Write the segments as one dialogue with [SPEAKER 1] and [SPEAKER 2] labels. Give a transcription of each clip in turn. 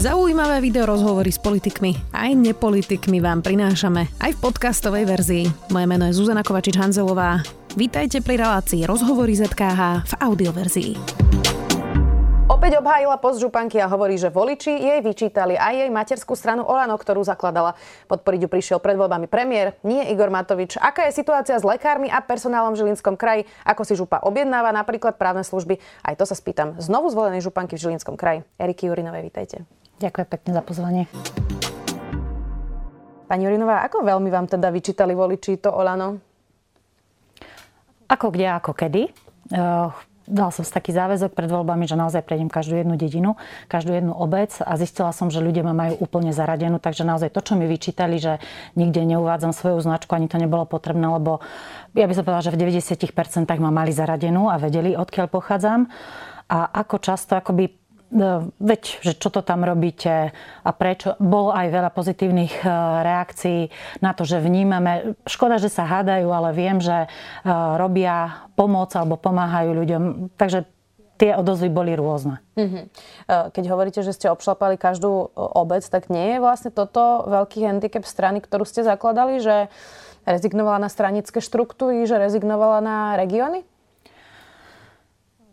[SPEAKER 1] Zaujímavé video rozhovory s politikmi aj nepolitikmi vám prinášame aj v podcastovej verzii. Moje meno je Zuzana Kovačič-Hanzelová. Vítajte pri relácii Rozhovory ZKH v audioverzii. Opäť obhájila post županky a hovorí, že voliči jej vyčítali aj jej materskú stranu Olano, ktorú zakladala. Podporiť ju prišiel pred voľbami premiér, nie Igor Matovič. Aká je situácia s lekármi a personálom v Žilinskom kraji? Ako si župa objednáva napríklad právne služby? Aj to sa spýtam znovu zvolenej županky v Žilinskom kraji. Eriky Jurinovej, vítajte.
[SPEAKER 2] Ďakujem pekne za pozvanie.
[SPEAKER 1] Pani Jurinová, ako veľmi vám teda vyčítali voliči to Olano?
[SPEAKER 2] Ako kde, ako kedy. Uh, dal som si taký záväzok pred voľbami, že naozaj prejdem každú jednu dedinu, každú jednu obec a zistila som, že ľudia ma majú úplne zaradenú, takže naozaj to, čo mi vyčítali, že nikde neuvádzam svoju značku, ani to nebolo potrebné, lebo ja by som povedala, že v 90% ma mali zaradenú a vedeli, odkiaľ pochádzam. A ako často akoby veď, že čo to tam robíte a prečo. Bolo aj veľa pozitívnych e, reakcií na to, že vnímame. Škoda, že sa hádajú, ale viem, že e, robia pomoc alebo pomáhajú ľuďom. Takže tie odozvy boli rôzne.
[SPEAKER 1] Mm-hmm. Keď hovoríte, že ste obšlapali každú obec, tak nie je vlastne toto veľký handicap strany, ktorú ste zakladali, že rezignovala na stranické štruktúry, že rezignovala na regióny?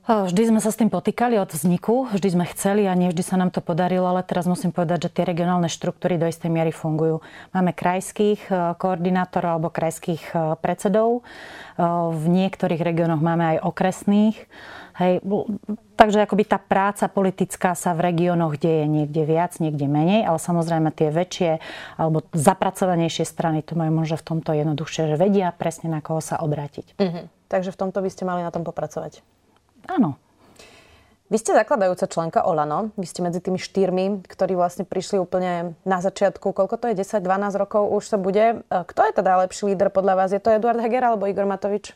[SPEAKER 2] Vždy sme sa s tým potýkali od vzniku, vždy sme chceli a nie vždy sa nám to podarilo, ale teraz musím povedať, že tie regionálne štruktúry do istej miery fungujú. Máme krajských koordinátorov alebo krajských predsedov, v niektorých regiónoch máme aj okresných. Hej, takže akoby tá práca politická sa v regiónoch deje niekde viac, niekde menej, ale samozrejme tie väčšie alebo zapracovanejšie strany to majú možno v tomto jednoduchšie, že vedia presne na koho sa obrátiť.
[SPEAKER 1] Mhm. Takže v tomto by ste mali na tom popracovať.
[SPEAKER 2] Áno.
[SPEAKER 1] Vy ste zakladajúca členka Olano. Vy ste medzi tými štyrmi, ktorí vlastne prišli úplne na začiatku. Koľko to je? 10-12 rokov už sa bude. E, kto je teda lepší líder podľa vás? Je to Eduard Heger alebo Igor Matovič?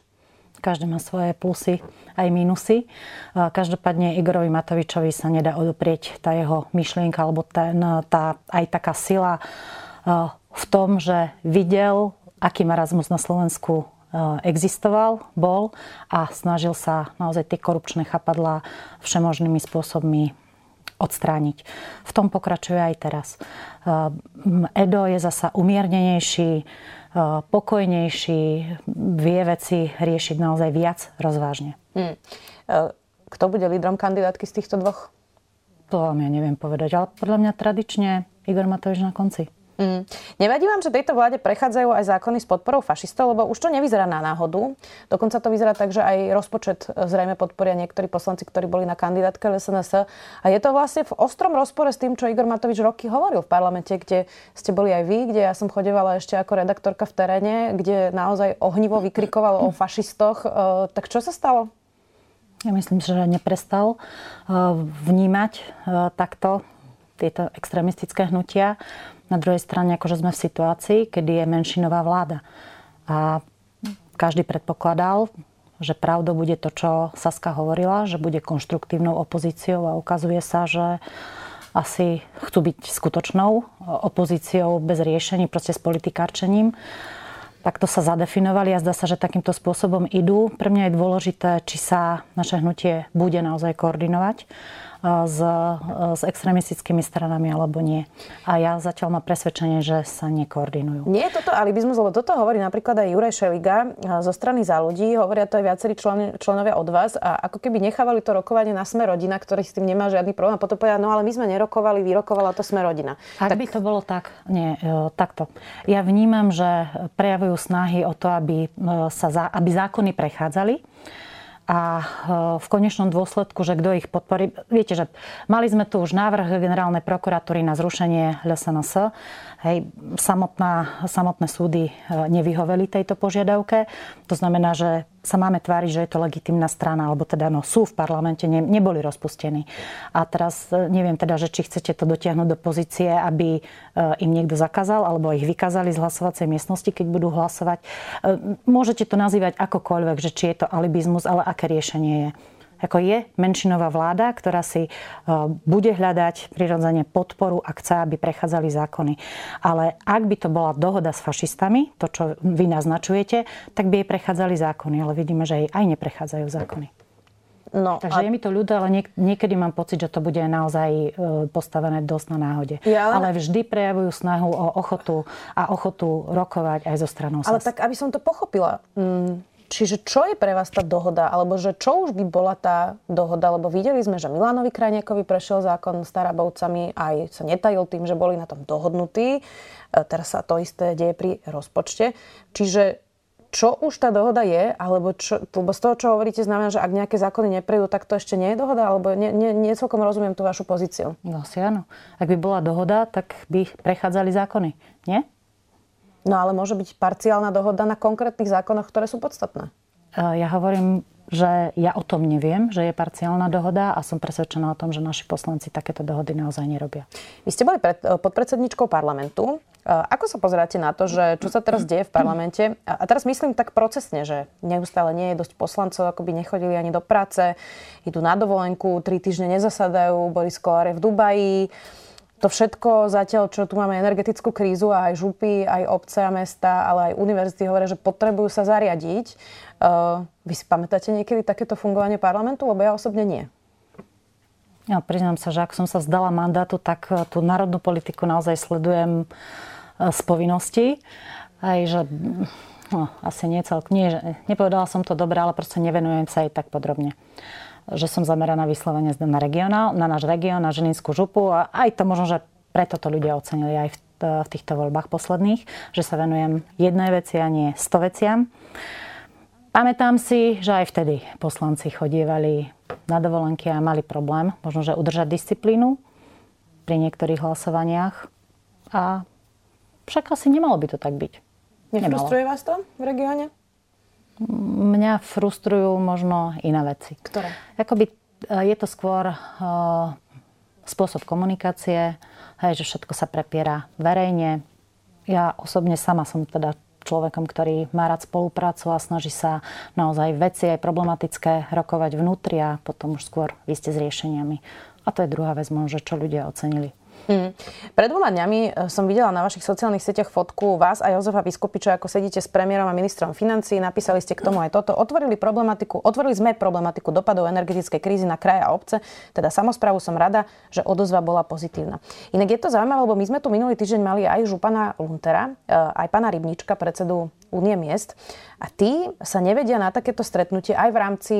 [SPEAKER 2] Každý má svoje plusy aj minusy. E, každopádne Igorovi Matovičovi sa nedá odoprieť tá jeho myšlienka alebo ten, tá, aj taká sila e, v tom, že videl, aký marazmus na Slovensku existoval, bol a snažil sa naozaj tie korupčné chapadlá všemožnými spôsobmi odstrániť. V tom pokračuje aj teraz. Eh, Edo je zasa umiernenejší, eh, pokojnejší, vie veci riešiť naozaj viac rozvážne. Hmm.
[SPEAKER 1] Kto bude lídrom kandidátky z týchto dvoch?
[SPEAKER 2] To vám ja neviem povedať, ale podľa mňa tradične Igor Matovič na konci.
[SPEAKER 1] Mm. Nevadí vám, že tejto vláde prechádzajú aj zákony s podporou fašistov, lebo už to nevyzerá na náhodu. Dokonca to vyzerá tak, že aj rozpočet e, zrejme podporia niektorí poslanci, ktorí boli na kandidátke SNS. A je to vlastne v ostrom rozpore s tým, čo Igor Matovič roky hovoril v parlamente, kde ste boli aj vy, kde ja som chodevala ešte ako redaktorka v teréne, kde naozaj ohnivo vykrikoval o fašistoch. E, tak čo sa stalo?
[SPEAKER 2] Ja myslím, že neprestal e, vnímať takto tieto extrémistické hnutia. Na druhej strane, akože sme v situácii, kedy je menšinová vláda. A každý predpokladal, že pravdou bude to, čo Saska hovorila, že bude konštruktívnou opozíciou a ukazuje sa, že asi chcú byť skutočnou opozíciou bez riešení, proste s politikárčením. Takto sa zadefinovali a zdá sa, že takýmto spôsobom idú. Pre mňa je dôležité, či sa naše hnutie bude naozaj koordinovať s, s extremistickými stranami alebo nie. A ja zatiaľ mám presvedčenie, že sa nekoordinujú.
[SPEAKER 1] Nie je toto alibizmus, lebo toto hovorí napríklad aj Juraj Šeliga zo strany za ľudí, hovoria to aj viacerí člen, členovia od vás a ako keby nechávali to rokovanie na sme rodina, ktorý s tým nemá žiadny problém a potom povedia, no ale my sme nerokovali, vyrokovala to sme rodina.
[SPEAKER 2] Ak tak... by to bolo tak, nie, e, takto. Ja vnímam, že prejavujú snahy o to, aby, e, sa, aby zákony prechádzali a e, v konečnom dôsledku, že kto ich podporí. Viete, že mali sme tu už návrh generálnej prokuratúry na zrušenie LSNS. Hej, samotná, samotné súdy e, nevyhoveli tejto požiadavke. To znamená, že sa máme tváriť, že je to legitimná strana, alebo teda no, sú v parlamente, ne, neboli rozpustení. A teraz e, neviem teda, že či chcete to dotiahnuť do pozície, aby e, im niekto zakázal, alebo ich vykázali z hlasovacej miestnosti, keď budú hlasovať. Môžete to nazývať akokoľvek, že či je to alibizmus, ale aké riešenie je ako je menšinová vláda, ktorá si e, bude hľadať prirodzene podporu a chce, aby prechádzali zákony. Ale ak by to bola dohoda s fašistami, to, čo vy naznačujete, tak by jej prechádzali zákony. Ale vidíme, že jej aj neprechádzajú zákony. No, Takže a... je mi to ľúto, ale niek- niekedy mám pocit, že to bude naozaj e, postavené dosť na náhode. Ja, ale... ale vždy prejavujú snahu o ochotu a ochotu rokovať aj zo stranou
[SPEAKER 1] Ale tak, aby som to pochopila. Mm, čiže čo je pre vás tá dohoda? Alebo že čo už by bola tá dohoda? Lebo videli sme, že Milánovi Krajniakovi prešiel zákon s Tarabovcami, aj sa netajil tým, že boli na tom dohodnutí. E, teraz sa to isté deje pri rozpočte. Čiže čo už tá dohoda je, alebo čo, lebo z toho, čo hovoríte, znamená, že ak nejaké zákony neprejdú, tak to ešte nie je dohoda, alebo nie, nie, nie rozumiem tú vašu pozíciu.
[SPEAKER 2] No asi áno. Ak by bola dohoda, tak by prechádzali zákony, nie?
[SPEAKER 1] No ale môže byť parciálna dohoda na konkrétnych zákonoch, ktoré sú podstatné.
[SPEAKER 2] Ja hovorím, že ja o tom neviem, že je parciálna dohoda a som presvedčená o tom, že naši poslanci takéto dohody naozaj nerobia.
[SPEAKER 1] Vy ste boli pred, podpredsedničkou parlamentu. Ako sa pozeráte na to, že čo sa teraz deje v parlamente? A teraz myslím tak procesne, že neustále nie je dosť poslancov, ako by nechodili ani do práce, idú na dovolenku, tri týždne nezasadajú, Boris Kolár je v Dubaji. To všetko zatiaľ, čo tu máme energetickú krízu a aj župy, aj obce a mesta, ale aj univerzity hovoria, že potrebujú sa zariadiť. Vy si pamätáte niekedy takéto fungovanie parlamentu? Lebo ja osobne nie.
[SPEAKER 2] Ja priznám sa, že ak som sa zdala mandátu, tak tú národnú politiku naozaj sledujem z povinností. Aj, že no, asi nie celk, nie, nepovedala som to dobre, ale proste nevenujem sa aj tak podrobne. Že som zameraná vyslovene na regionál, na náš región, na Žilinskú župu a aj to možno, že preto to ľudia ocenili aj v, týchto voľbách posledných, že sa venujem jednej veci a nie sto veciam. Pamätám si, že aj vtedy poslanci chodievali na dovolenky a mali problém, možno, že udržať disciplínu pri niektorých hlasovaniach. A však asi nemalo by to tak byť.
[SPEAKER 1] Nefrustruje vás to v regióne?
[SPEAKER 2] Mňa frustrujú možno iné veci.
[SPEAKER 1] Ktoré?
[SPEAKER 2] Jakoby e, je to skôr uh, spôsob komunikácie, hej, že všetko sa prepiera verejne. Ja osobne sama som teda človekom, ktorý má rád spoluprácu a snaží sa naozaj veci aj problematické rokovať vnútri a potom už skôr ísť s riešeniami. A to je druhá vec, možno, čo ľudia ocenili.
[SPEAKER 1] Hmm. Pred dvoma dňami e, som videla na vašich sociálnych sieťach fotku vás a Jozefa Vyskupiča, ako sedíte s premiérom a ministrom financí. Napísali ste k tomu aj toto. Otvorili problematiku, otvorili sme problematiku dopadov energetickej krízy na kraje a obce. Teda samozprávu som rada, že odozva bola pozitívna. Inak je to zaujímavé, lebo my sme tu minulý týždeň mali aj župana Luntera, e, aj pána Rybnička, predsedu Únie miest. A tí sa nevedia na takéto stretnutie aj v rámci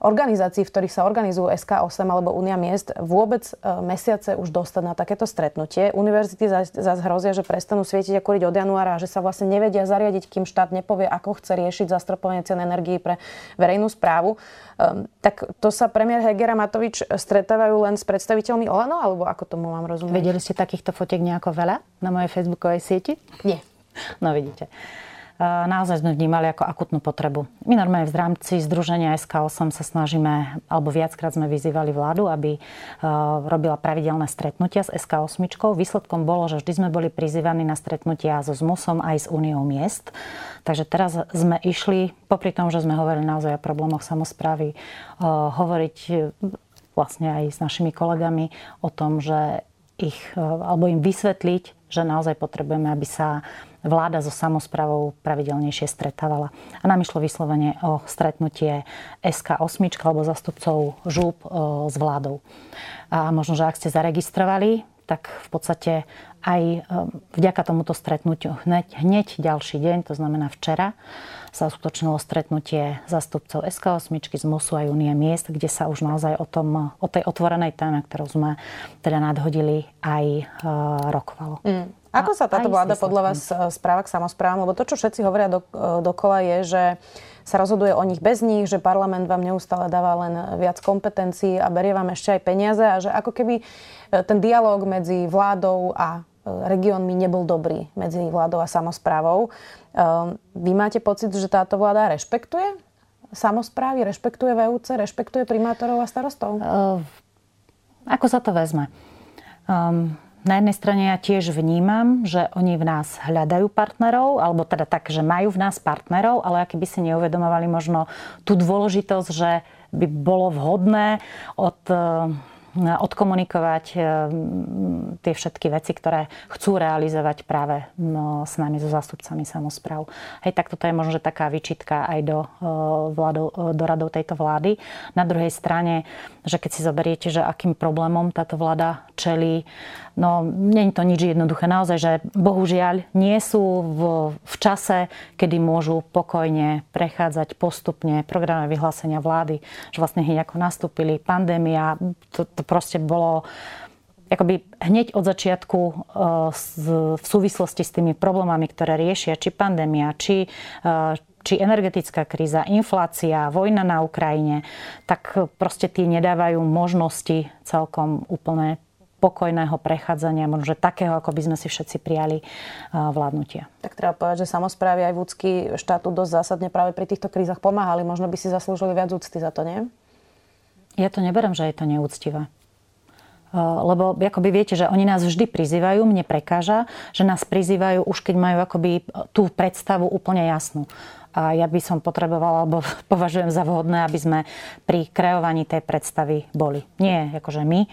[SPEAKER 1] organizácií, v ktorých sa organizujú SK8 alebo Unia miest, vôbec e, mesiace už dostať na takéto stretnutie. Univerzity zase hrozia, že prestanú svietiť a kuriť od januára a že sa vlastne nevedia zariadiť, kým štát nepovie, ako chce riešiť zastropovanie cien energii pre verejnú správu. Um, tak to sa premiér Heger a Matovič stretávajú len s predstaviteľmi Olano, alebo ako tomu mám rozumieť?
[SPEAKER 2] Vedeli ste takýchto fotiek nejako veľa na mojej facebookovej sieti?
[SPEAKER 1] Nie.
[SPEAKER 2] No vidíte naozaj sme vnímali ako akutnú potrebu. My normálne v rámci Združenia SK8 sa snažíme, alebo viackrát sme vyzývali vládu, aby robila pravidelné stretnutia s SK8. Výsledkom bolo, že vždy sme boli prizývaní na stretnutia so ZMUSom aj s Úniou miest. Takže teraz sme išli, popri tom, že sme hovorili naozaj o problémoch samozprávy, hovoriť vlastne aj s našimi kolegami o tom, že ich, alebo im vysvetliť, že naozaj potrebujeme, aby sa vláda so samozprávou pravidelnejšie stretávala. A nám išlo vyslovene o stretnutie SK8 alebo zastupcov žúb e, s vládou. A možno, že ak ste zaregistrovali, tak v podstate aj e, vďaka tomuto stretnutiu hneď, hneď ďalší deň, to znamená včera, sa uskutočnilo stretnutie zastupcov SK8 z MOSu aj Unie miest, kde sa už naozaj o, tom, o tej otvorenej téme, ktorú sme teda nadhodili, aj uh, rokovalo. Mm.
[SPEAKER 1] Ako sa táto vláda podľa vás e, správa k samozprávam? Lebo to, čo všetci hovoria do, e, dokola, je, že sa rozhoduje o nich bez nich, že parlament vám neustále dáva len viac kompetencií a berie vám ešte aj peniaze a že ako keby e, ten dialog medzi vládou a regiónmi nebol dobrý medzi vládou a samozprávou. Vy máte pocit, že táto vláda rešpektuje samozprávy, rešpektuje VUC, rešpektuje primátorov a starostov?
[SPEAKER 2] Ako sa to vezme? Um, na jednej strane ja tiež vnímam, že oni v nás hľadajú partnerov, alebo teda tak, že majú v nás partnerov, ale aký by si neuvedomovali možno tú dôležitosť, že by bolo vhodné od eh, odkomunikovať tie všetky veci, ktoré chcú realizovať práve s nami, so zástupcami samozpráv. Hej, tak toto je možno, že taká vyčitka aj do, vládu, do radov tejto vlády. Na druhej strane, že keď si zoberiete, že akým problémom táto vláda čelí, no nie je to nič jednoduché. Naozaj, že bohužiaľ nie sú v, v čase, kedy môžu pokojne prechádzať postupne programy vyhlásenia vlády, že vlastne hneď ako nastúpili pandémia, to, to proste bolo akoby hneď od začiatku e, v súvislosti s tými problémami, ktoré riešia, či pandémia, či, e, či energetická kríza, inflácia, vojna na Ukrajine, tak proste tie nedávajú možnosti celkom úplne pokojného prechádzania, možno takého, ako by sme si všetci prijali vládnutia.
[SPEAKER 1] Tak treba povedať, že samozprávy aj vúcky štátu dosť zásadne práve pri týchto krízach pomáhali. Možno by si zaslúžili viac úcty za to, nie?
[SPEAKER 2] Ja to neberem, že je to neúctivé. Lebo akoby viete, že oni nás vždy prizývajú, mne prekáža, že nás prizývajú už keď majú akoby tú predstavu úplne jasnú. A ja by som potrebovala, alebo považujem za vhodné, aby sme pri kreovaní tej predstavy boli. Nie akože my, e,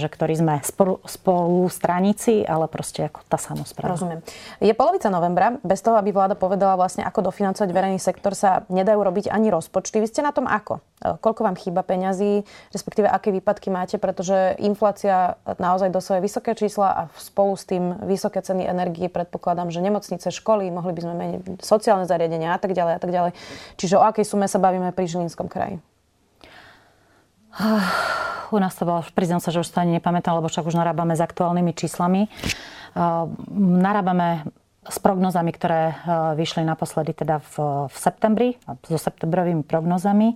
[SPEAKER 2] že ktorí sme spolu, spolu stranici, ale proste ako tá samozpráva.
[SPEAKER 1] Rozumiem. Je polovica novembra. Bez toho, aby vláda povedala vlastne, ako dofinancovať verejný sektor, sa nedajú robiť ani rozpočty. Vy ste na tom ako? E, koľko vám chýba peňazí, respektíve aké výpadky máte, pretože inflácia naozaj dosahuje vysoké čísla a spolu s tým vysoké ceny energie predpokladám, že nemocnice, školy, mohli by sme meniť sociálne zariadenia tak ďalej a tak ďalej. Čiže o akej sume sa bavíme pri Žilinskom kraji?
[SPEAKER 2] U nás to bolo, priznám sa, že už to ani nepamätám, lebo však už narábame s aktuálnymi číslami. Narábame s prognozami, ktoré vyšli naposledy teda v, v septembri, so septembrovými prognozami.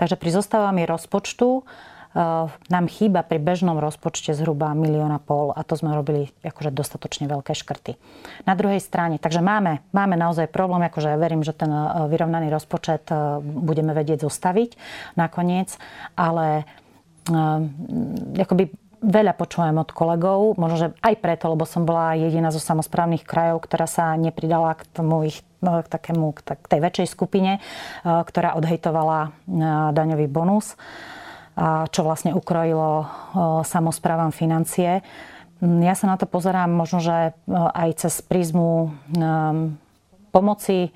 [SPEAKER 2] Takže pri zostávami rozpočtu nám chýba pri bežnom rozpočte zhruba milióna pol a to sme robili akože dostatočne veľké škrty. Na druhej strane, takže máme, máme naozaj problém, akože ja verím, že ten eh, vyrovnaný rozpočet eh, budeme vedieť zostaviť nakoniec, ale akoby veľa počujem od kolegov, možno, že aj preto, lebo som bola jediná zo samozprávnych krajov, ktorá sa nepridala k tomu ich k takému, k tej väčšej skupine, ktorá odhejtovala daňový bonus čo vlastne ukrojilo samozprávam financie. Mm, ja sa na to pozerám možno, že aj cez prízmu pomoci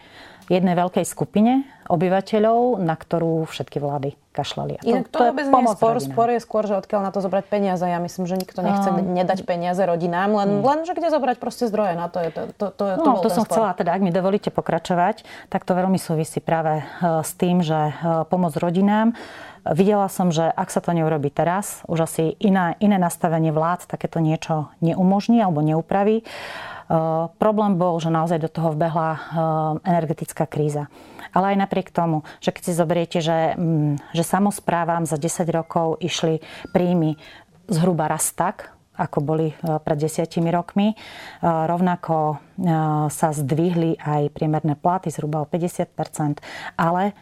[SPEAKER 2] jednej veľkej skupine obyvateľov, na ktorú všetky vlády kašľali.
[SPEAKER 1] Inak to, to, to vôbec nie je spor, spor je skôr, že odkiaľ na to zobrať peniaze. Ja myslím, že nikto nechce um, nedať peniaze rodinám, len, hmm. len že kde zobrať proste zdroje na to. Je to, to, to, to,
[SPEAKER 2] no, to som spor. chcela, teda ak mi dovolíte pokračovať, tak to veľmi súvisí práve e, s tým, že e, pomoc rodinám Videla som, že ak sa to neurobi teraz, už asi iná, iné nastavenie vlád takéto niečo neumožní alebo neupraví. Uh, problém bol, že naozaj do toho vbehla uh, energetická kríza. Ale aj napriek tomu, že keď si zoberiete, že, um, že samozprávam za 10 rokov išli príjmy zhruba raz tak, ako boli e, pred desiatimi rokmi. E, rovnako e, sa zdvihli aj priemerné platy zhruba o 50% ale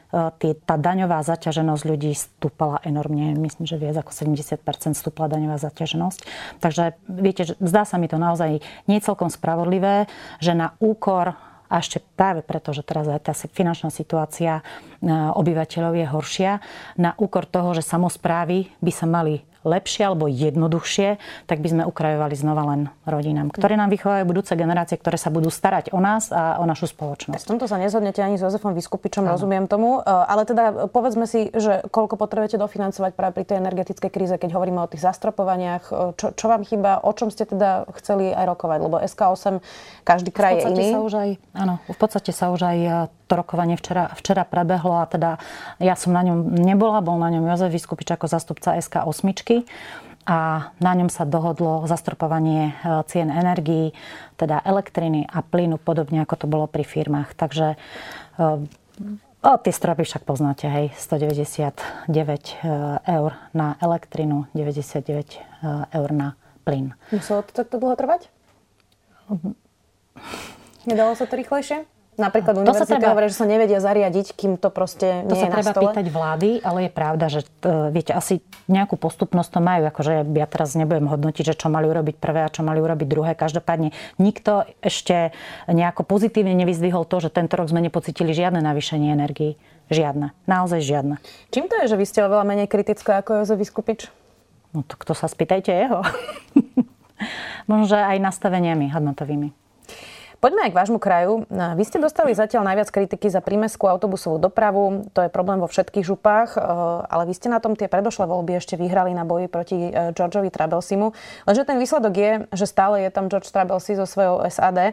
[SPEAKER 2] tá daňová zaťaženosť ľudí stúpala enormne. Myslím, že viac ako 70% stúpla daňová zaťaženosť. Takže viete, zdá sa mi to naozaj nie celkom spravodlivé, že na úkor a ešte práve preto, že teraz aj tá finančná situácia obyvateľov je horšia, na úkor toho, že samozprávy by sa mali lepšie alebo jednoduchšie, tak by sme ukrajovali znova len rodinám, ktoré nám vychovajú budúce generácie, ktoré sa budú starať o nás a o našu spoločnosť.
[SPEAKER 1] V tomto sa nezhodnete ani s Jozefom Vyskupičom, ano. rozumiem tomu. E, ale teda povedzme si, že koľko potrebujete dofinancovať práve pri tej energetickej kríze, keď hovoríme o tých zastropovaniach. E, čo, čo vám chýba, o čom ste teda chceli aj rokovať? Lebo SK8 každý kraj je iný.
[SPEAKER 2] Sa už aj, áno, v podstate sa už aj e, to rokovanie včera, včera prebehlo a teda ja som na ňom nebola, bol na ňom Jozef Vyskupič ako zastupca SK8 a na ňom sa dohodlo zastropovanie e, cien energií, teda elektriny a plynu, podobne ako to bolo pri firmách. Takže o, tie stropy však poznáte, hej, 199 e, eur na elektrinu, 99 e, eur na plyn.
[SPEAKER 1] Muselo to takto dlho trvať? Nedalo sa to rýchlejšie? Napríklad univerzity treba... hovoria, že sa nevedia zariadiť, kým to proste
[SPEAKER 2] to
[SPEAKER 1] nie
[SPEAKER 2] je sa treba
[SPEAKER 1] stole.
[SPEAKER 2] pýtať vlády, ale je pravda, že uh, viete, asi nejakú postupnosť to majú. Akože ja teraz nebudem hodnotiť, že čo mali urobiť prvé a čo mali urobiť druhé. Každopádne nikto ešte nejako pozitívne nevyzdvihol to, že tento rok sme nepocitili žiadne navýšenie energii. Žiadne. Naozaj žiadne.
[SPEAKER 1] Čím to je, že vy ste oveľa menej kritická ako Jozef Vyskupič?
[SPEAKER 2] No to kto sa spýtajte jeho. Možno, že aj nastaveniami hodnotovými.
[SPEAKER 1] Poďme aj k vášmu kraju. Vy ste dostali zatiaľ najviac kritiky za prímeskú autobusovú dopravu. To je problém vo všetkých župách, e, ale vy ste na tom tie predošlé voľby ešte vyhrali na boji proti e, Georgeovi Trabelsimu. Lenže ten výsledok je, že stále je tam George Trabelsi so svojou SAD. E,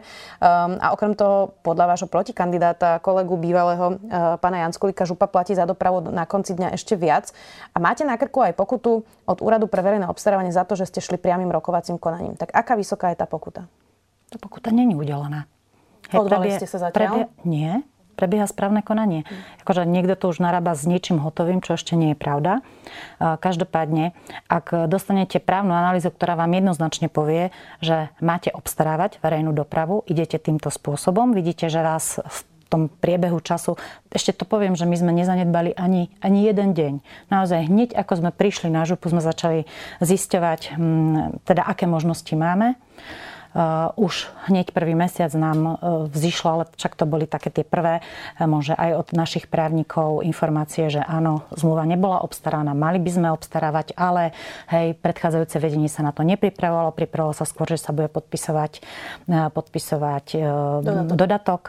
[SPEAKER 1] a okrem toho, podľa vášho protikandidáta, kolegu bývalého pána Janskulika, župa platí za dopravu na konci dňa ešte viac. A máte na krku aj pokutu od Úradu pre verejné obstarávanie za to, že ste šli priamým rokovacím konaním. Tak aká vysoká je tá pokuta?
[SPEAKER 2] Tá pokuta není udelená.
[SPEAKER 1] Odvolali ste sa zatiaľ? Prebie,
[SPEAKER 2] nie, prebieha správne konanie. Akože niekto to už narába s niečím hotovým, čo ešte nie je pravda. Každopádne, ak dostanete právnu analýzu, ktorá vám jednoznačne povie, že máte obstarávať verejnú dopravu, idete týmto spôsobom, vidíte, že vás v tom priebehu času, ešte to poviem, že my sme nezanedbali ani, ani jeden deň. Naozaj hneď, ako sme prišli na župu, sme začali zisťovať, hm, teda aké možnosti máme. Uh, už hneď prvý mesiac nám uh, vzýšlo, ale však to boli také tie prvé, uh, môže aj od našich právnikov informácie, že áno, zmluva nebola obstaraná, mali by sme obstarávať, ale hej, predchádzajúce vedenie sa na to nepripravovalo, pripravovalo sa skôr, že sa bude podpisovať, podpisovať dodatok. dodatok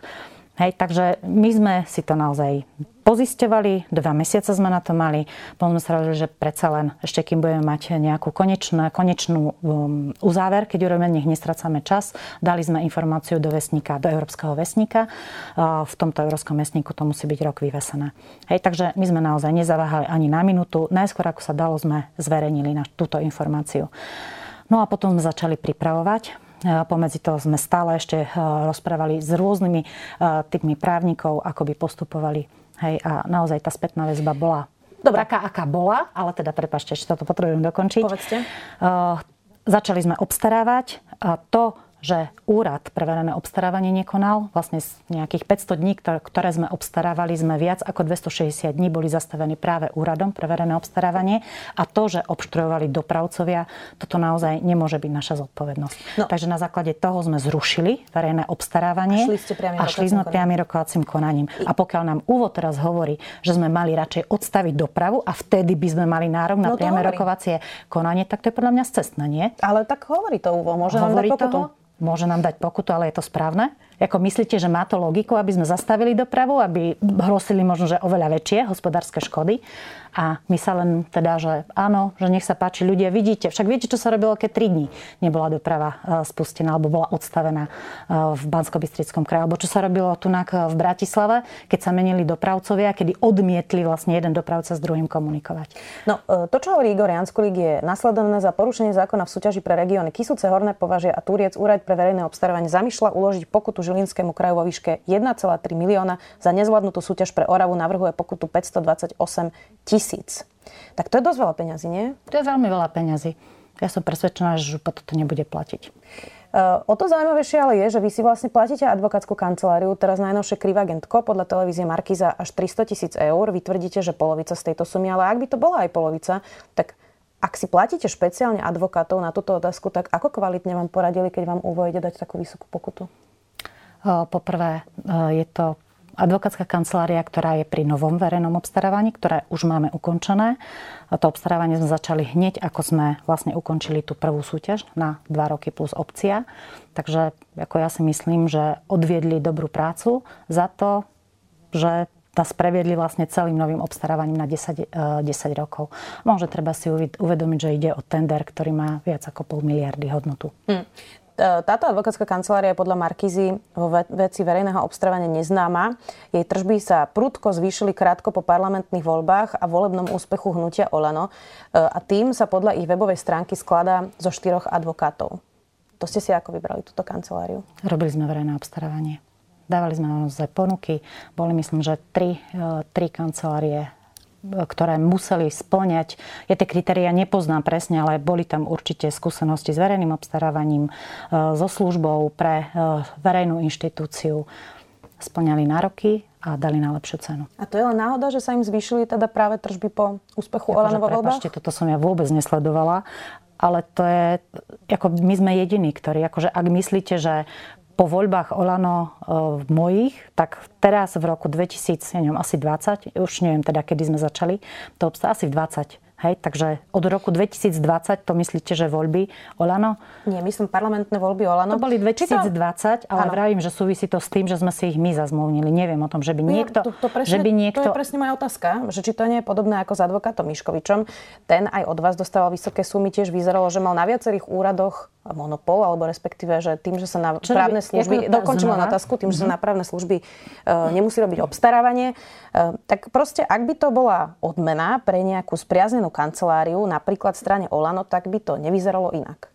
[SPEAKER 2] Hej, takže my sme si to naozaj pozisťovali, dva mesiace sme na to mali, potom sme sa rozhodli, že predsa len ešte kým budeme mať nejakú konečnú, konečnú um, uzáver, keď urobíme, nech nestracame čas, dali sme informáciu do vesníka, do Európskeho vesníka. Uh, v tomto Európskom vesníku to musí byť rok vyvesené. Hej, takže my sme naozaj nezaváhali ani na minútu. Najskôr, ako sa dalo, sme zverejnili na túto informáciu. No a potom sme začali pripravovať Pomedzi toho sme stále ešte eh, rozprávali s rôznymi eh, typmi právnikov, ako by postupovali. Hej, a naozaj tá spätná väzba bola Dobre. taká, aká bola, ale teda prepašte, ešte toto potrebujem dokončiť.
[SPEAKER 1] Povedzte. Uh,
[SPEAKER 2] začali sme obstarávať a to, že úrad pre verejné obstarávanie nekonal. Vlastne z nejakých 500 dní, ktoré sme obstarávali, sme viac ako 260 dní boli zastavení práve úradom pre verejné obstarávanie. A to, že obštruovali dopravcovia, toto naozaj nemôže byť naša zodpovednosť. No. Takže na základe toho sme zrušili verejné obstarávanie
[SPEAKER 1] a šli, ste
[SPEAKER 2] a šli sme priamy rokovacím konaním. A pokiaľ nám úvod teraz hovorí, že sme mali radšej odstaviť dopravu a vtedy by sme mali nárok na no priame rokovacie konanie, tak to je podľa mňa cestné, nie?
[SPEAKER 1] Ale tak hovorí to úvod, môže
[SPEAKER 2] hovorí nám dať pokutu. Toho? Môže nám dať pokutu, ale je to správne? Ako myslíte, že má to logiku, aby sme zastavili dopravu, aby hrosili možno, že oveľa väčšie hospodárske škody? A my sa len teda, že áno, že nech sa páči ľudia, vidíte. Však viete, čo sa robilo, keď 3 dní nebola doprava e, spustená alebo bola odstavená e, v bansko kraji. Alebo čo sa robilo tu v Bratislave, keď sa menili dopravcovia, kedy odmietli vlastne jeden dopravca s druhým komunikovať.
[SPEAKER 1] No, e, to, čo hovorí Igor Janskulík, je nasledovné za porušenie zákona v súťaži pre regióny Kisuce, Horné považie a Turiec úrad pre verejné obstarávanie zamýšľa uložiť pokutu Žilinskému kraju vo výške 1,3 milióna za nezvládnutú súťaž pre Oravu navrhuje pokutu 528 tisíc. Tak to je dosť veľa peňazí, nie?
[SPEAKER 2] To je veľmi veľa peňazí. Ja som presvedčená, že župa toto nebude platiť.
[SPEAKER 1] Uh, o to zaujímavejšie ale je, že vy si vlastne platíte advokátsku kanceláriu, teraz najnovšie Krivagentko, podľa televízie Markiza až 300 tisíc eur. Vy tvrdíte, že polovica z tejto sumy, ale ak by to bola aj polovica, tak ak si platíte špeciálne advokátov na túto otázku, tak ako kvalitne vám poradili, keď vám uvojde dať takú vysokú pokutu?
[SPEAKER 2] Poprvé, je to advokátska kancelária, ktorá je pri novom verejnom obstarávaní, ktoré už máme ukončené. To obstarávanie sme začali hneď, ako sme vlastne ukončili tú prvú súťaž na 2 roky plus opcia. Takže ako ja si myslím, že odviedli dobrú prácu za to, že nás previedli vlastne celým novým obstarávaním na 10, 10 e, rokov. Môže treba si uvedomiť, že ide o tender, ktorý má viac ako pol miliardy hodnotu. Hmm.
[SPEAKER 1] Táto advokátska kancelária je podľa Markizy vo veci verejného obstarávania neznáma. Jej tržby sa prudko zvýšili krátko po parlamentných voľbách a volebnom úspechu hnutia Olano. E, a tým sa podľa ich webovej stránky skladá zo štyroch advokátov. To ste si ako vybrali túto kanceláriu?
[SPEAKER 2] Robili sme verejné obstarávanie. Dávali sme naozaj ponuky. Boli myslím, že tri, e, tri kancelárie ktoré museli splňať. Ja tie kritéria nepoznám presne, ale boli tam určite skúsenosti s verejným obstarávaním, e, so službou pre e, verejnú inštitúciu. Splňali nároky a dali na lepšiu cenu.
[SPEAKER 1] A to je len náhoda, že sa im zvýšili teda práve tržby po úspechu Olano vo voľbách?
[SPEAKER 2] toto som ja vôbec nesledovala ale to je, ako my sme jediní, ktorí, akože ak myslíte, že po voľbách Olano e, v mojich, tak teraz v roku 2000, ja neviem, asi 20, už neviem teda, kedy sme začali, to obstáva asi v 20. Hej, takže od roku 2020 to myslíte, že voľby Olano?
[SPEAKER 1] Nie, myslím parlamentné voľby Olano.
[SPEAKER 2] To boli 2020, ale ano. vravím, že súvisí to s tým, že sme si ich my zazmluvnili. Neviem o tom, že by niekto...
[SPEAKER 1] to, to, presne, že by niekto... to je presne moja otázka, že či to nie je podobné ako s advokátom Miškovičom. Ten aj od vás dostával vysoké sumy, tiež vyzeralo, že mal na viacerých úradoch monopol, alebo respektíve, že tým, že sa na Čo právne služby, dokončím len otázku, tým, že sa mhm. na právne služby uh, nemusí robiť obstarávanie, uh, tak proste, ak by to bola odmena pre nejakú spriaznenú kanceláriu, napríklad strane Olano, tak by to nevyzeralo inak.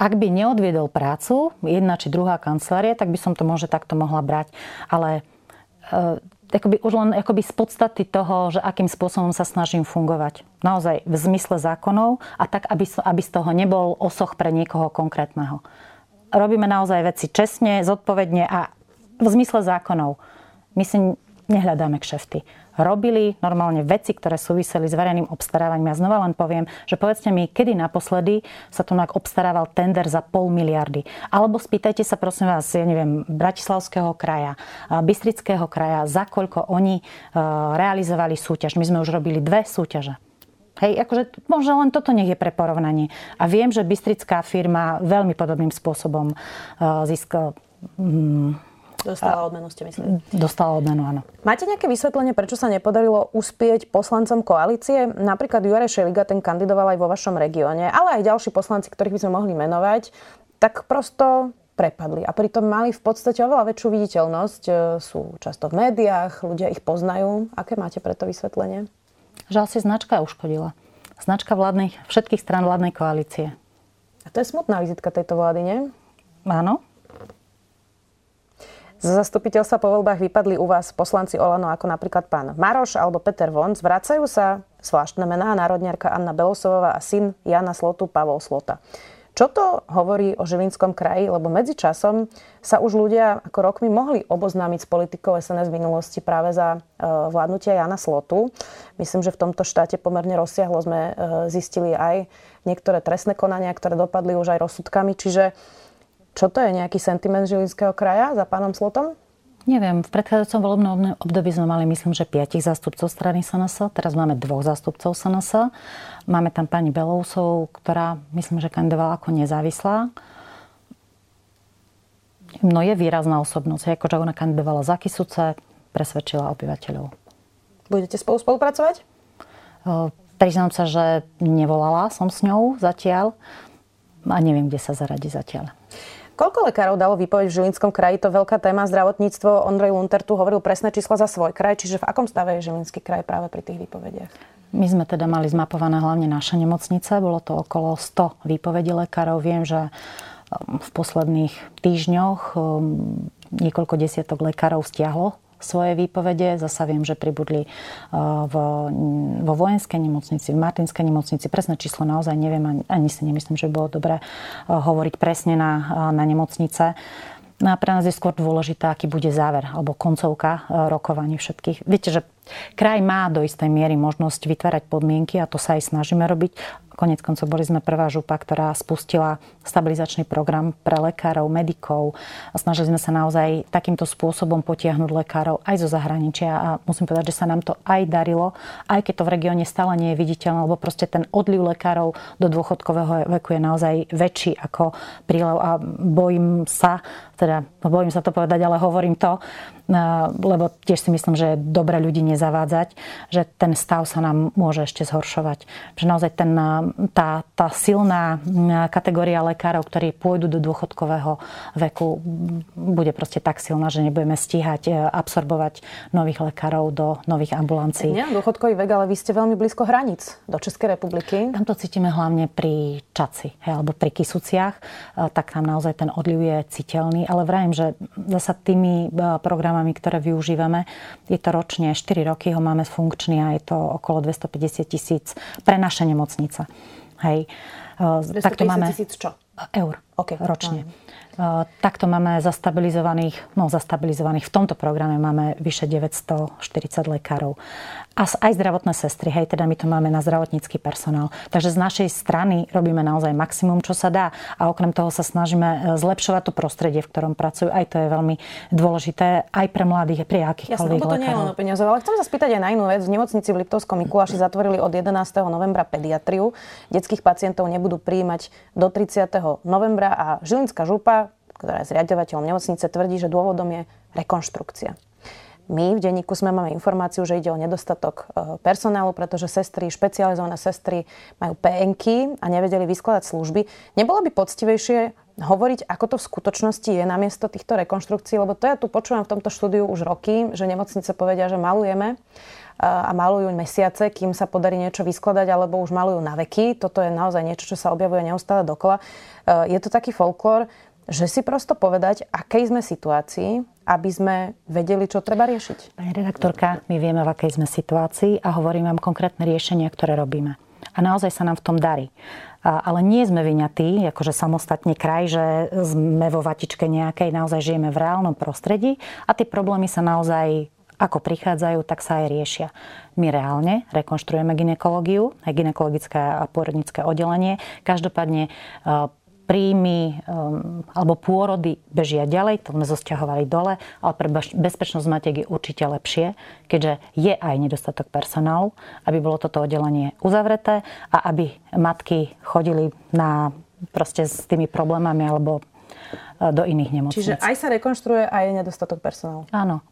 [SPEAKER 2] Ak by neodviedol prácu, jedna či druhá kancelária, tak by som to možno takto mohla brať. Ale uh, akoby, už len akoby z podstaty toho, že akým spôsobom sa snažím fungovať. Naozaj v zmysle zákonov a tak, aby, aby z toho nebol osoch pre niekoho konkrétneho. Robíme naozaj veci čestne, zodpovedne a v zmysle zákonov. My si nehľadáme kšefty robili normálne veci, ktoré súviseli s verejným obstarávaním. Ja znova len poviem, že povedzte mi, kedy naposledy sa tu obstarával tender za pol miliardy. Alebo spýtajte sa prosím vás, ja neviem, Bratislavského kraja, Bystrického kraja, za koľko oni e, realizovali súťaž. My sme už robili dve súťaže. Hej, akože možno len toto nech je pre porovnanie. A viem, že Bystrická firma veľmi podobným spôsobom e, získala
[SPEAKER 1] Dostala odmenu, ste mysleli?
[SPEAKER 2] Dostala odmenu, áno.
[SPEAKER 1] Máte nejaké vysvetlenie, prečo sa nepodarilo uspieť poslancom koalície? Napríklad Juraj Šeliga, ten kandidoval aj vo vašom regióne, ale aj ďalší poslanci, ktorých by sme mohli menovať, tak prosto prepadli. A pritom mali v podstate oveľa väčšiu viditeľnosť. E, sú často v médiách, ľudia ich poznajú. Aké máte preto vysvetlenie?
[SPEAKER 2] Že asi značka uškodila. Značka vládnej, všetkých strán vládnej koalície.
[SPEAKER 1] A to je smutná vizitka tejto vlády, nie?
[SPEAKER 2] Áno.
[SPEAKER 1] Z zastupiteľstva po voľbách vypadli u vás poslanci Olano ako napríklad pán Maroš alebo Peter Vonc. Vracajú sa zvláštne mená národniarka Anna Belosová a syn Jana Slotu Pavol Slota. Čo to hovorí o Žilinskom kraji? Lebo medzi časom sa už ľudia ako rokmi mohli oboznámiť s politikou SNS v minulosti práve za e, vládnutia Jana Slotu. Myslím, že v tomto štáte pomerne rozsiahlo sme e, zistili aj niektoré trestné konania, ktoré dopadli už aj rozsudkami. Čiže čo to je, nejaký sentiment Žilinského kraja za pánom Slotom?
[SPEAKER 2] Neviem, v predchádzajúcom volebnom období sme mali, myslím, že piatich zástupcov strany SNS, teraz máme dvoch zástupcov SNS. Máme tam pani Belousovú, ktorá, myslím, že kandidovala ako nezávislá. No je výrazná osobnosť, akože ona kandidovala za Kisuce, presvedčila obyvateľov.
[SPEAKER 1] Budete spolu spolupracovať?
[SPEAKER 2] priznám sa, že nevolala som s ňou zatiaľ a neviem, kde sa zaradí zatiaľ.
[SPEAKER 1] Koľko lekárov dalo výpoveď v Žilinskom kraji? To veľká téma zdravotníctvo. Ondrej Lunter tu hovoril presné čísla za svoj kraj, čiže v akom stave je Žilinský kraj práve pri tých výpovediach?
[SPEAKER 2] My sme teda mali zmapované hlavne naše nemocnice. Bolo to okolo 100 výpovedí lekárov. Viem, že um, v posledných týždňoch um, niekoľko desiatok lekárov stiahlo svoje výpovede. Zasa viem, že pribudli uh, v, vo vojenskej nemocnici, v Martinskej nemocnici. Presné číslo naozaj neviem, ani, ani si nemyslím, že by bolo dobré uh, hovoriť presne na, uh, na nemocnice. No a pre nás je skôr dôležité, aký bude záver alebo koncovka rokovaní všetkých. Viete, že kraj má do istej miery možnosť vytvárať podmienky a to sa aj snažíme robiť. Konec koncov boli sme prvá župa, ktorá spustila stabilizačný program pre lekárov, medikov a snažili sme sa naozaj takýmto spôsobom potiahnuť lekárov aj zo zahraničia a musím povedať, že sa nám to aj darilo, aj keď to v regióne stále nie je viditeľné, lebo proste ten odliv lekárov do dôchodkového veku je naozaj väčší ako prílev a bojím sa, teda bojím sa to povedať, ale hovorím to, lebo tiež si myslím, že je dobre ľudí nezavádzať, že ten stav sa nám môže ešte zhoršovať. Že naozaj ten, tá, tá silná kategória lekárov, ktorí pôjdu do dôchodkového veku, bude proste tak silná, že nebudeme stíhať e, absorbovať nových lekárov do nových ambulancií.
[SPEAKER 1] Nie, dôchodkový vek, ale vy ste veľmi blízko hraníc do Českej republiky.
[SPEAKER 2] Tam to cítime hlavne pri Čaci, hej, alebo pri Kisuciach, e, tak tam naozaj ten odliv je citeľný, ale vrajím, že zasa tými e, programami programami, ktoré využívame. Je to ročne 4 roky, ho máme funkčný a je to okolo 250 tisíc pre naše nemocnice. Hej.
[SPEAKER 1] Tak to máme... tisíc čo?
[SPEAKER 2] Eur okay. ročne. Takto máme zastabilizovaných, no zastabilizovaných, v tomto programe máme vyše 940 lekárov. A aj zdravotné sestry, hej, teda my to máme na zdravotnícky personál. Takže z našej strany robíme naozaj maximum, čo sa dá. A okrem toho sa snažíme e, zlepšovať to prostredie, v ktorom pracujú. Aj to je veľmi dôležité, aj pre mladých, pri akýchkoľvek
[SPEAKER 1] Jasne, to nie je len o peniaze, ale chcem sa spýtať aj na inú vec. V nemocnici v Liptovskom Mikuláši zatvorili od 11. novembra pediatriu. Detských pacientov nebudú prijímať do 30. novembra a Žilinská župa ktorá je zriadovateľom nemocnice, tvrdí, že dôvodom je rekonštrukcia. My v denníku sme máme informáciu, že ide o nedostatok e, personálu, pretože sestry, špecializované sestry majú PNky a nevedeli vyskladať služby. Nebolo by poctivejšie hovoriť, ako to v skutočnosti je namiesto týchto rekonštrukcií, lebo to ja tu počúvam v tomto štúdiu už roky, že nemocnice povedia, že malujeme e, a malujú mesiace, kým sa podarí niečo vyskladať, alebo už malujú na veky. Toto je naozaj niečo, čo sa objavuje neustále dokola. E, je to taký folklór že si prosto povedať, akej sme situácii, aby sme vedeli, čo treba riešiť.
[SPEAKER 2] Pani redaktorka, my vieme, v akej sme situácii a hovorím vám konkrétne riešenia, ktoré robíme. A naozaj sa nám v tom darí. Ale nie sme vyňatí, akože samostatne kraj, že sme vo vatičke nejakej, naozaj žijeme v reálnom prostredí a tie problémy sa naozaj ako prichádzajú, tak sa aj riešia. My reálne rekonštruujeme ginekológiu, aj ginekologické a pôrodnické oddelenie. Každopádne príjmy um, alebo pôrody bežia ďalej, to sme zosťahovali dole, ale pre bezpečnosť matek je určite lepšie, keďže je aj nedostatok personálu, aby bolo toto oddelenie uzavreté a aby matky chodili na proste s tými problémami alebo uh, do iných nemocníc.
[SPEAKER 1] Čiže aj sa rekonštruuje a je nedostatok personálu.
[SPEAKER 2] Áno.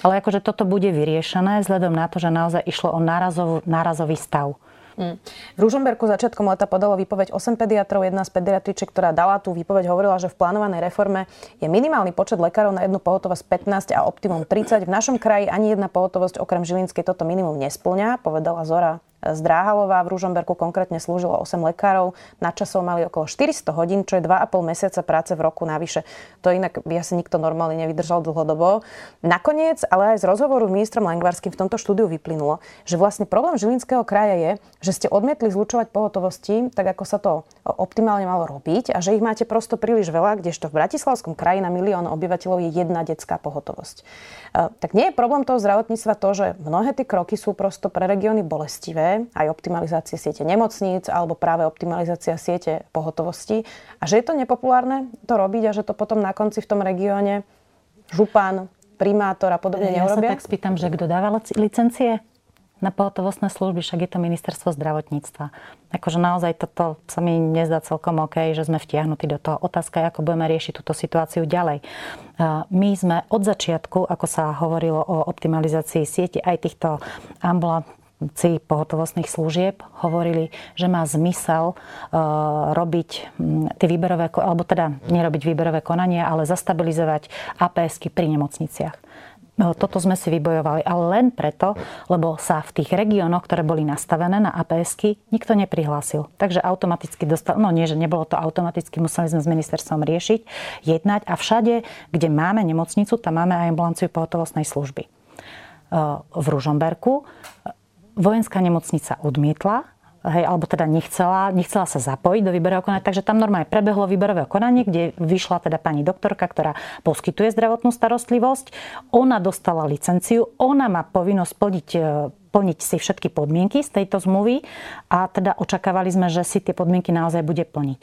[SPEAKER 2] Ale akože toto bude vyriešené vzhľadom na to, že naozaj išlo o nárazov, nárazový stav. Mm.
[SPEAKER 1] V Ružomberku začiatkom leta podalo výpoveď 8 pediatrov. Jedna z pediatričiek, ktorá dala tú výpoveď, hovorila, že v plánovanej reforme je minimálny počet lekárov na jednu pohotovosť 15 a optimum 30. V našom kraji ani jedna pohotovosť okrem Žilinskej toto minimum nesplňa, povedala Zora Zdráhalová v Ružomberku konkrétne slúžilo 8 lekárov. Na časov mali okolo 400 hodín, čo je 2,5 mesiaca práce v roku navyše. To inak by asi nikto normálne nevydržal dlhodobo. Nakoniec, ale aj z rozhovoru s ministrom Langvarským v tomto štúdiu vyplynulo, že vlastne problém Žilinského kraja je, že ste odmietli zlučovať pohotovosti, tak ako sa to optimálne malo robiť a že ich máte prosto príliš veľa, kdežto v Bratislavskom kraji na milión obyvateľov je jedna detská pohotovosť. E, tak nie je problém toho zdravotníctva to, že mnohé tie kroky sú prosto pre regióny bolestivé, aj optimalizácie siete nemocníc alebo práve optimalizácia siete pohotovosti. A že je to nepopulárne to robiť a že to potom na konci v tom regióne župan, primátor a podobne ja neurobia?
[SPEAKER 2] Ja sa tak spýtam, že kto dáva licencie? na pohotovostné služby, však je to ministerstvo zdravotníctva. Akože naozaj toto sa mi nezdá celkom OK, že sme vtiahnutí do toho. Otázka je, ako budeme riešiť túto situáciu ďalej. My sme od začiatku, ako sa hovorilo o optimalizácii sieti aj týchto ambulant pohotovostných služieb hovorili, že má zmysel uh, robiť tie výberové, alebo teda nerobiť výberové konania, ale zastabilizovať APSky pri nemocniciach. No, toto sme si vybojovali, ale len preto, lebo sa v tých regiónoch, ktoré boli nastavené na APSky, nikto neprihlásil. Takže automaticky dostal, no nie, že nebolo to automaticky, museli sme s ministerstvom riešiť, jednať a všade, kde máme nemocnicu, tam máme aj ambulanciu pohotovostnej služby. Uh, v Ružomberku vojenská nemocnica odmietla, hej, alebo teda nechcela, nechcela sa zapojiť do výberového konania, takže tam normálne prebehlo výberové konanie, kde vyšla teda pani doktorka, ktorá poskytuje zdravotnú starostlivosť. Ona dostala licenciu, ona má povinnosť plniť plniť si všetky podmienky z tejto zmluvy a teda očakávali sme, že si tie podmienky naozaj bude plniť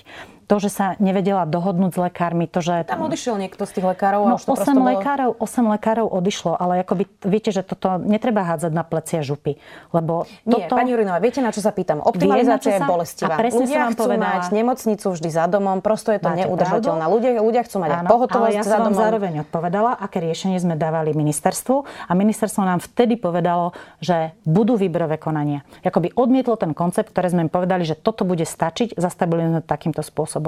[SPEAKER 2] to, že sa nevedela dohodnúť s lekármi, to, že...
[SPEAKER 1] Tam odišiel niekto z tých lekárov
[SPEAKER 2] no, už to 8 lekárov, bolo... 8 lekárov odišlo, ale akoby, viete, že toto netreba hádzať na plecia župy, lebo
[SPEAKER 1] Nie, toto... pani Jurinová, viete, na čo sa pýtam? Optimalizácia je bolestivá. A presne ľudia chcú povedala... mať nemocnicu vždy za domom, prosto je to Máte neudržateľné. Ľudia, ľudia chcú mať Áno, pohotovosť
[SPEAKER 2] ja
[SPEAKER 1] za
[SPEAKER 2] domom. Zároveň odpovedala, aké riešenie sme dávali ministerstvu a ministerstvo nám vtedy povedalo, že budú výberové konania. Jakoby odmietlo ten koncept, ktoré sme im povedali, že toto bude stačiť, zastabilizujeme takýmto spôsobom.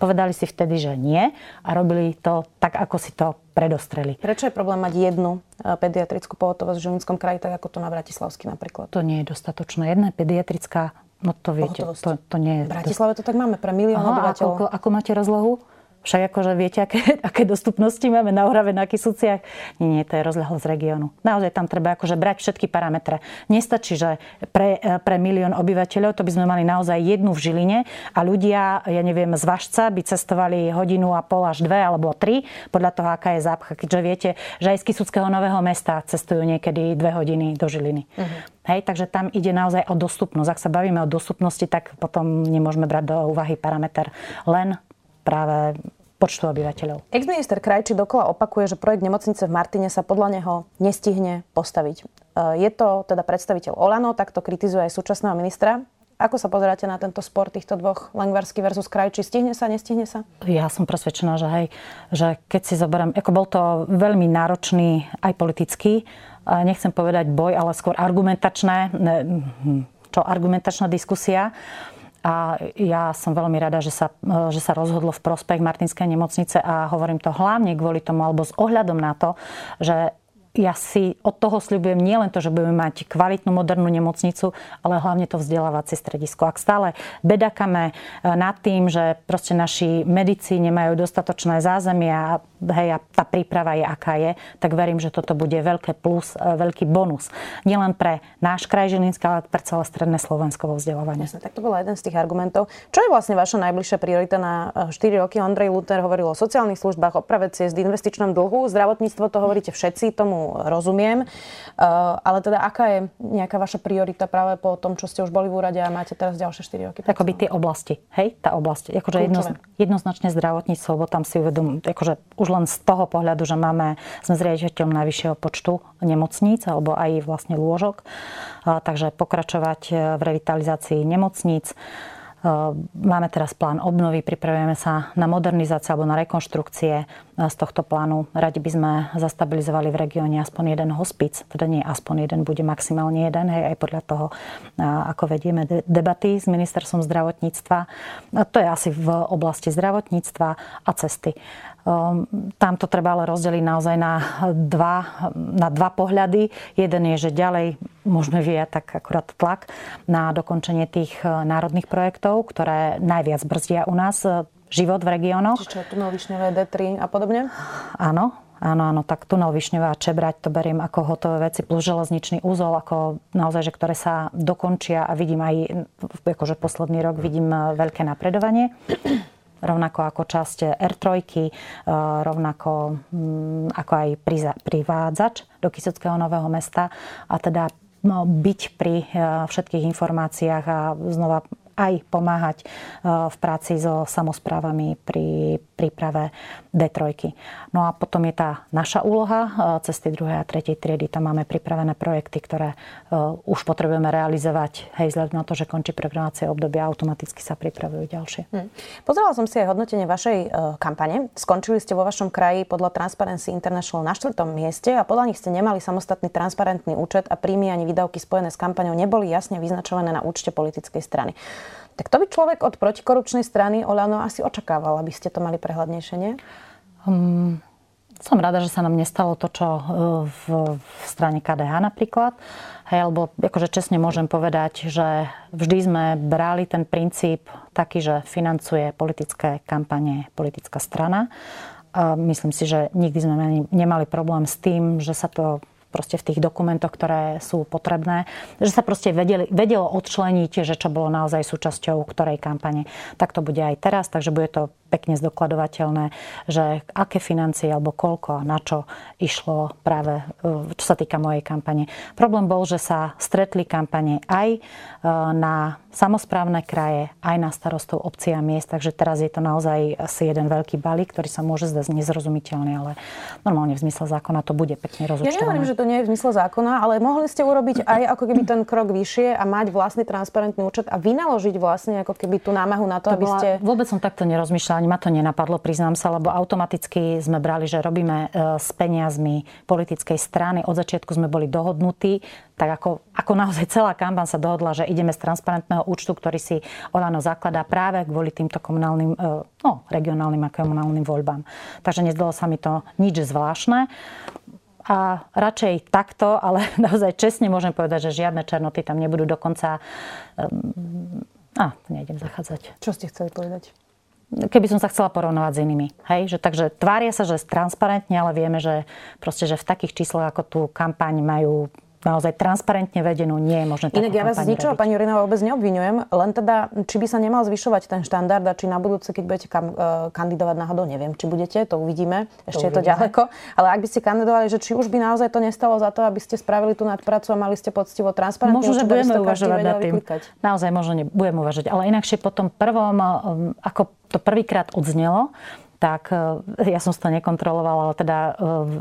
[SPEAKER 2] Povedali si vtedy, že nie a robili to tak, ako si to predostreli.
[SPEAKER 1] Prečo je problém mať jednu e, pediatrickú pohotovosť v Žilinskom kraji, tak ako to na Bratislavsky napríklad?
[SPEAKER 2] To nie je dostatočné. Jedna pediatrická, no to viete, to, to nie je...
[SPEAKER 1] V Bratislave to tak máme pre milión obyvateľov.
[SPEAKER 2] Ako, ako máte rozlohu? Však akože viete, aké, aké dostupnosti máme na Orave, na Kisúciach. Nie, nie, to je rozľahlosť regiónu. Naozaj tam treba akože brať všetky parametre. Nestačí, že pre, pre milión obyvateľov to by sme mali naozaj jednu v Žiline a ľudia, ja neviem, z Vašca by cestovali hodinu a pol až dve alebo tri, podľa toho, aká je zápcha. Keďže viete, že aj z Kisúckého Nového mesta cestujú niekedy dve hodiny do Žiliny. Uh-huh. Hej, takže tam ide naozaj o dostupnosť. Ak sa bavíme o dostupnosti, tak potom nemôžeme brať do úvahy parameter len práve počtu obyvateľov.
[SPEAKER 1] Ex-minister Krajči dokola opakuje, že projekt nemocnice v Martine sa podľa neho nestihne postaviť. E, je to teda predstaviteľ Olano, tak to kritizuje aj súčasného ministra. Ako sa pozeráte na tento spor týchto dvoch, Langvarsky versus Krajči? Stihne sa, nestihne sa?
[SPEAKER 2] Ja som presvedčená, že hej, že keď si zoberiem, ako bol to veľmi náročný aj politický, nechcem povedať boj, ale skôr argumentačné, hm, čo argumentačná diskusia. A ja som veľmi rada, že sa, že sa rozhodlo v prospech Martinskej nemocnice a hovorím to hlavne kvôli tomu, alebo s ohľadom na to, že ja si od toho sľubujem nielen to, že budeme mať kvalitnú modernú nemocnicu, ale hlavne to vzdelávacie stredisko. Ak stále bedakame eh, nad tým, že proste naši medici nemajú dostatočné zázemia hej, a tá príprava je aká je, tak verím, že toto bude veľké plus, e, veľký bonus. Nielen pre náš kraj Žilinska, ale pre celé stredné Slovensko vo vzdelávaní.
[SPEAKER 1] Jasne, tak to bola jeden z tých argumentov. Čo je vlastne vaša najbližšia priorita na 4 e, roky? Andrej Luther hovoril o sociálnych službách, oprave ciest, investičnom dlhu. Zdravotníctvo to hovoríte všetci, tomu rozumiem. E, ale teda aká je nejaká vaša priorita práve po tom, čo ste už boli v úrade a máte teraz ďalšie 4 roky?
[SPEAKER 2] Akoby tie oblasti, hej, tá oblasť. Akože jedno, jednoznačne zdravotníctvo, lebo tam si uvedom, akože už len z toho pohľadu, že máme, sme zriaditeľom najvyššieho počtu nemocníc alebo aj vlastne lôžok. Takže pokračovať e, v revitalizácii nemocníc. Eh, máme teraz plán obnovy, pripravujeme sa na modernizáciu alebo na rekonštrukcie eh, z tohto plánu. Radi by sme zastabilizovali v regióne aspoň jeden hospic, teda nie aspoň jeden, bude maximálne jeden, hej, aj podľa toho, ako vedieme debaty s ministerstvom zdravotníctva. To je asi v oblasti zdravotníctva a cesty. Tam to treba ale rozdeliť naozaj na dva, na dva pohľady. Jeden je, že ďalej môžeme vyjať tak akurát tlak na dokončenie tých národných projektov, ktoré najviac brzdia u nás e, život v regiónoch.
[SPEAKER 1] Čiže tunel Višňové, D3 a podobne?
[SPEAKER 2] Áno, Áno, áno, tak tunel Višňová a Čebrať to beriem ako hotové veci, plus železničný úzol, ako naozaj, že ktoré sa dokončia a vidím aj, akože posledný rok vidím e, veľké napredovanie rovnako ako časť R3, e, rovnako mm, ako aj privádzač do Kysockého nového mesta a teda no, byť pri všetkých informáciách a znova aj pomáhať e, v práci so samozprávami pri príprave D3. No a potom je tá naša úloha, e, cez tie druhé a tretej triedy. Tam máme pripravené projekty, ktoré e, už potrebujeme realizovať. Hej, vzhľadom na to, že končí programovacie obdobie, automaticky sa pripravujú ďalšie. Hmm.
[SPEAKER 1] Pozerala som si aj hodnotenie vašej kampane. Skončili ste vo vašom kraji podľa Transparency International na štvrtom mieste a podľa nich ste nemali samostatný transparentný účet a príjmy ani výdavky spojené s kampaňou neboli jasne vyznačované na účte politickej strany. Tak to by človek od protikorupčnej strany Olano asi očakával, aby ste to mali prehľadnejšie, nie? Um,
[SPEAKER 2] som rada, že sa nám nestalo to, čo e, v, v strane KDH napríklad. Hej, lebo akože čestne môžem povedať, že vždy sme brali ten princíp taký, že financuje politické kampane politická strana. A myslím si, že nikdy sme nemali problém s tým, že sa to proste v tých dokumentoch, ktoré sú potrebné, že sa proste vedeli, vedelo odčleniť, že čo bolo naozaj súčasťou ktorej kampane. Tak to bude aj teraz, takže bude to pekne zdokladovateľné, že aké financie alebo koľko a na čo išlo práve, e, čo sa týka mojej kampane. Problém bol, že sa stretli kampane aj e, na samozprávne kraje, aj na starostov obcí a miest, takže teraz je to naozaj asi jeden veľký balík, ktorý sa môže zdať nezrozumiteľný, ale normálne v zmysle zákona to bude pekne rozúčtované.
[SPEAKER 1] Ja nehovorím, že to nie je v zmysle zákona, ale mohli ste urobiť aj ako keby ten krok vyššie a mať vlastný transparentný účet a vynaložiť vlastne ako keby tú námahu na to, to aby bola, ste...
[SPEAKER 2] Vôbec som takto nerozmýšľala ani ma to nenapadlo, priznám sa, lebo automaticky sme brali, že robíme e, s peniazmi politickej strany. Od začiatku sme boli dohodnutí, tak ako, ako naozaj celá kampaň sa dohodla, že ideme z transparentného účtu, ktorý si Olano zakladá práve kvôli týmto komunálnym, e, no, regionálnym a komunálnym voľbám. Takže nezdalo sa mi to nič zvláštne. A radšej takto, ale naozaj čestne môžem povedať, že žiadne černoty tam nebudú dokonca... Um, a, nejdem zachádzať.
[SPEAKER 1] Čo ste chceli povedať?
[SPEAKER 2] Keby som sa chcela porovnovať s inými. Hej? Že, takže tvária sa, že transparentne, ale vieme, že, proste, že v takých číslach ako tú kampaň majú naozaj transparentne vedenú, nie je možné
[SPEAKER 1] Inak ja vás z ničoho, pani Jurinová, vôbec neobvinujem, len teda, či by sa nemal zvyšovať ten štandard a či na budúce, keď budete kam, uh, kandidovať náhodou, neviem, či budete, to uvidíme, ešte to je to ďaleko, ale ak by ste kandidovali, že či už by naozaj to nestalo za to, aby ste spravili tú nadpracu a mali ste poctivo transparentne.
[SPEAKER 2] Možno, že budeme uvažovať nad tým. Vyklikať. Naozaj možno nebudem uvažovať, ale inakšie po tom prvom, um, ako to prvýkrát odznelo, tak e, ja som to nekontrolovala, ale teda e,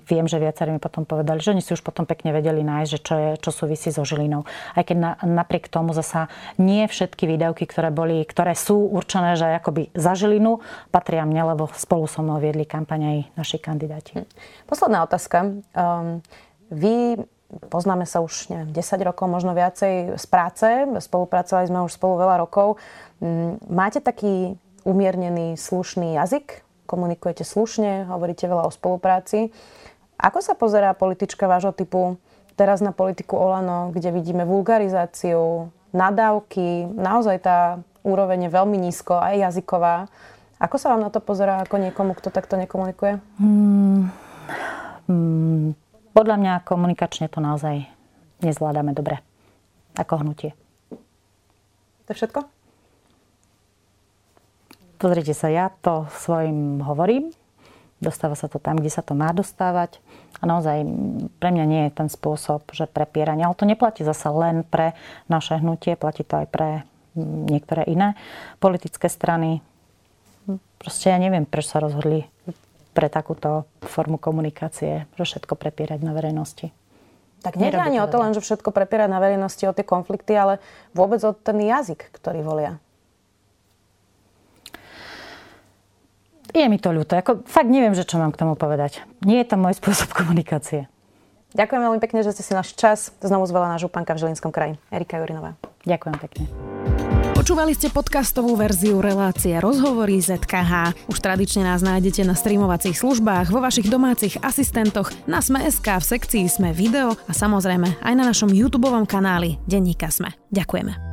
[SPEAKER 2] viem, že viacerí mi potom povedali, že oni si už potom pekne vedeli nájsť, že čo, je, čo súvisí so Žilinou. Aj keď na, napriek tomu zasa nie všetky výdavky, ktoré, boli, ktoré sú určené, že akoby za Žilinu, patria mne, lebo spolu so mnou viedli kampaň aj naši kandidáti. Hm.
[SPEAKER 1] Posledná otázka. Um, vy poznáme sa už neviem, 10 rokov, možno viacej z práce, spolupracovali sme už spolu veľa rokov. Hm, máte taký umiernený, slušný jazyk? komunikujete slušne, hovoríte veľa o spolupráci. Ako sa pozerá politička vášho typu teraz na politiku Olano, kde vidíme vulgarizáciu, nadávky, naozaj tá úroveň je veľmi nízko, aj jazyková. Ako sa vám na to pozerá ako niekomu, kto takto nekomunikuje? Hmm,
[SPEAKER 2] hmm, podľa mňa komunikačne to naozaj nezvládame dobre. Ako hnutie.
[SPEAKER 1] To je všetko?
[SPEAKER 2] Pozrite sa, ja to svojim hovorím, dostáva sa to tam, kde sa to má dostávať. A naozaj pre mňa nie je ten spôsob, že prepieranie. Ale to neplatí zase len pre naše hnutie, platí to aj pre niektoré iné politické strany. Proste ja neviem, prečo sa rozhodli pre takúto formu komunikácie, že všetko prepierať na verejnosti.
[SPEAKER 1] Tak nie ani o to len, že všetko prepierať na verejnosti, o tie konflikty, ale vôbec o ten jazyk, ktorý volia.
[SPEAKER 2] Je mi to ľúto. Ako, fakt neviem, že čo mám k tomu povedať. Nie je to môj spôsob komunikácie.
[SPEAKER 1] Ďakujem veľmi pekne, že ste si náš čas znovu zvala na županka v Žilinskom kraji. Erika Jurinová.
[SPEAKER 2] Ďakujem pekne.
[SPEAKER 1] Počúvali ste podcastovú verziu relácie Rozhovory ZKH. Už tradične nás nájdete na streamovacích službách, vo vašich domácich asistentoch, na Sme.sk, v sekcii Sme video a samozrejme aj na našom YouTube kanáli Denníka Sme. Ďakujeme.